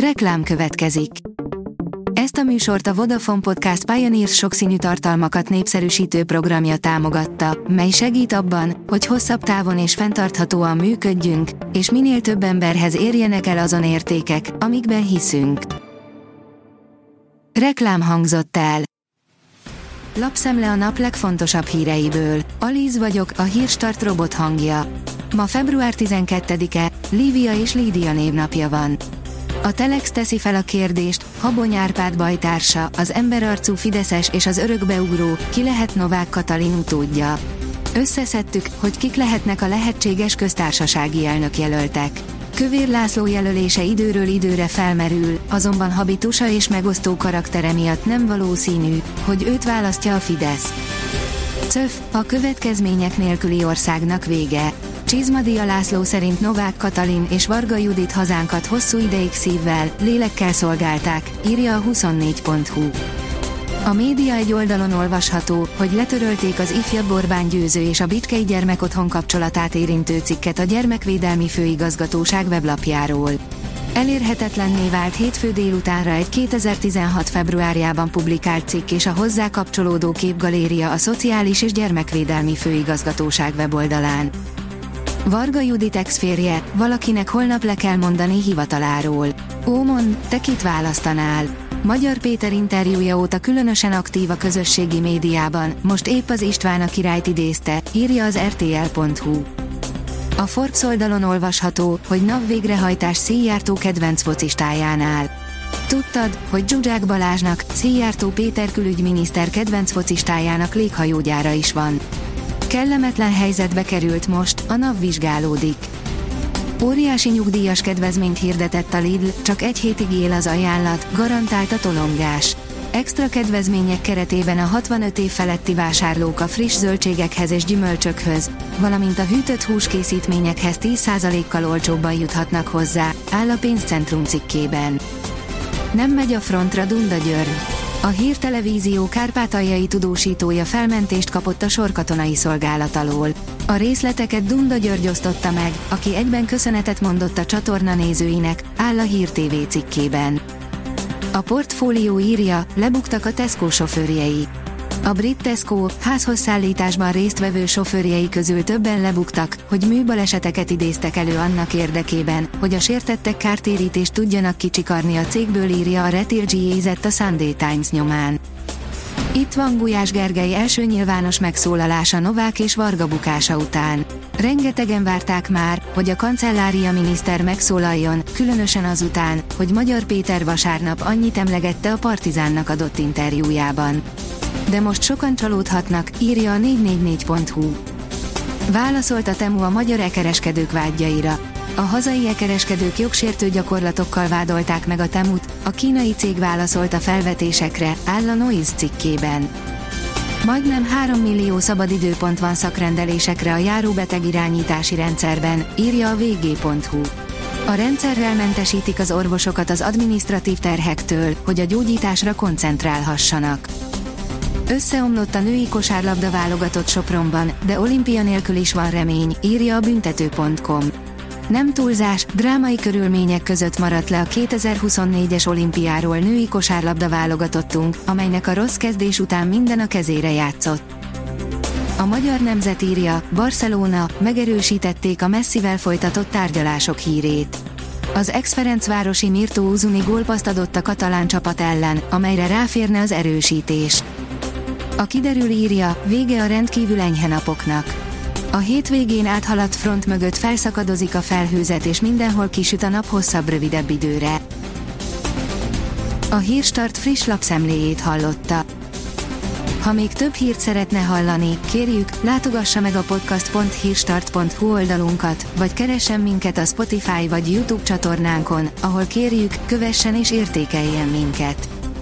Reklám következik. Ezt a műsort a Vodafone Podcast Pioneers sokszínű tartalmakat népszerűsítő programja támogatta, mely segít abban, hogy hosszabb távon és fenntarthatóan működjünk, és minél több emberhez érjenek el azon értékek, amikben hiszünk. Reklám hangzott el. Lapszemle a nap legfontosabb híreiből. Alíz vagyok, a hírstart robot hangja. Ma február 12-e, Lívia és Lídia névnapja van. A Telex teszi fel a kérdést, Habony Árpád bajtársa, az emberarcú Fideszes és az örökbeugró, ki lehet Novák Katalin utódja. Összeszedtük, hogy kik lehetnek a lehetséges köztársasági elnökjelöltek. Kövér László jelölése időről időre felmerül, azonban habitusa és megosztó karaktere miatt nem valószínű, hogy őt választja a Fidesz. CÖF, a következmények nélküli országnak vége. Csizmadia László szerint Novák Katalin és Varga Judit hazánkat hosszú ideig szívvel, lélekkel szolgálták, írja a 24.hu. A média egy oldalon olvasható, hogy letörölték az ifjabb Orbán Győző és a Bicskei Gyermekotthon kapcsolatát érintő cikket a Gyermekvédelmi Főigazgatóság weblapjáról. Elérhetetlenné vált hétfő délutánra egy 2016. februárjában publikált cikk és a hozzá kapcsolódó képgaléria a Szociális és Gyermekvédelmi Főigazgatóság weboldalán. Varga Judit ex-férje, valakinek holnap le kell mondani hivataláról. Ó mond, te kit választanál? Magyar Péter interjúja óta különösen aktív a közösségi médiában, most épp az István a királyt idézte, írja az rtl.hu. A Forbes oldalon olvasható, hogy NAV végrehajtás Szijjártó kedvenc focistájánál. Tudtad, hogy Zsuzsák Balázsnak, Szijjártó Péter külügyminiszter kedvenc focistájának léghajógyára is van. Kellemetlen helyzetbe került most, a NAV vizsgálódik. Óriási nyugdíjas kedvezményt hirdetett a Lidl, csak egy hétig él az ajánlat, garantált a tolongás. Extra kedvezmények keretében a 65 év feletti vásárlók a friss zöldségekhez és gyümölcsökhöz, valamint a hűtött húskészítményekhez 10%-kal olcsóbban juthatnak hozzá, áll a pénzcentrum cikkében. Nem megy a frontra Dunda György. A hírtelevízió kárpátaljai tudósítója felmentést kapott a sorkatonai szolgálat alól. A részleteket Dunda György osztotta meg, aki egyben köszönetet mondott a csatorna nézőinek, áll a Hír TV cikkében. A portfólió írja, lebuktak a Tesco sofőrjei. A brit Tesco házhoz szállításban résztvevő sofőrjei közül többen lebuktak, hogy műbaleseteket idéztek elő annak érdekében, hogy a sértettek kártérítést tudjanak kicsikarni a cégből írja a Retil G a Sunday Times nyomán. Itt van Gulyás Gergely első nyilvános megszólalása Novák és Varga bukása után. Rengetegen várták már, hogy a kancellária miniszter megszólaljon, különösen azután, hogy Magyar Péter vasárnap annyit emlegette a Partizánnak adott interjújában. De most sokan csalódhatnak, írja a 444.hu. Válaszolt a Temu a magyar ekereskedők vágyaira. A hazai ekereskedők jogsértő gyakorlatokkal vádolták meg a Temut, a kínai cég válaszolt a felvetésekre, áll a Noise cikkében. Majdnem 3 millió szabadidőpont van szakrendelésekre a járóbeteg irányítási rendszerben, írja a vg.hu. A rendszerrel mentesítik az orvosokat az administratív terhektől, hogy a gyógyításra koncentrálhassanak. Összeomlott a női kosárlabda válogatott Sopronban, de olimpia nélkül is van remény, írja a büntető.com. Nem túlzás, drámai körülmények között maradt le a 2024-es olimpiáról női kosárlabda válogatottunk, amelynek a rossz kezdés után minden a kezére játszott. A magyar nemzet írja, Barcelona, megerősítették a messzivel folytatott tárgyalások hírét. Az ex-Ferencvárosi Mirto Uzuni gólpaszt adott a katalán csapat ellen, amelyre ráférne az erősítés. A kiderül írja, vége a rendkívül enyhe napoknak. A hétvégén áthaladt front mögött felszakadozik a felhőzet és mindenhol kisüt a nap hosszabb-rövidebb időre. A Hírstart friss lapszemléjét hallotta. Ha még több hírt szeretne hallani, kérjük, látogassa meg a podcast.hírstart.hu oldalunkat, vagy keressen minket a Spotify vagy YouTube csatornánkon, ahol kérjük, kövessen és értékeljen minket.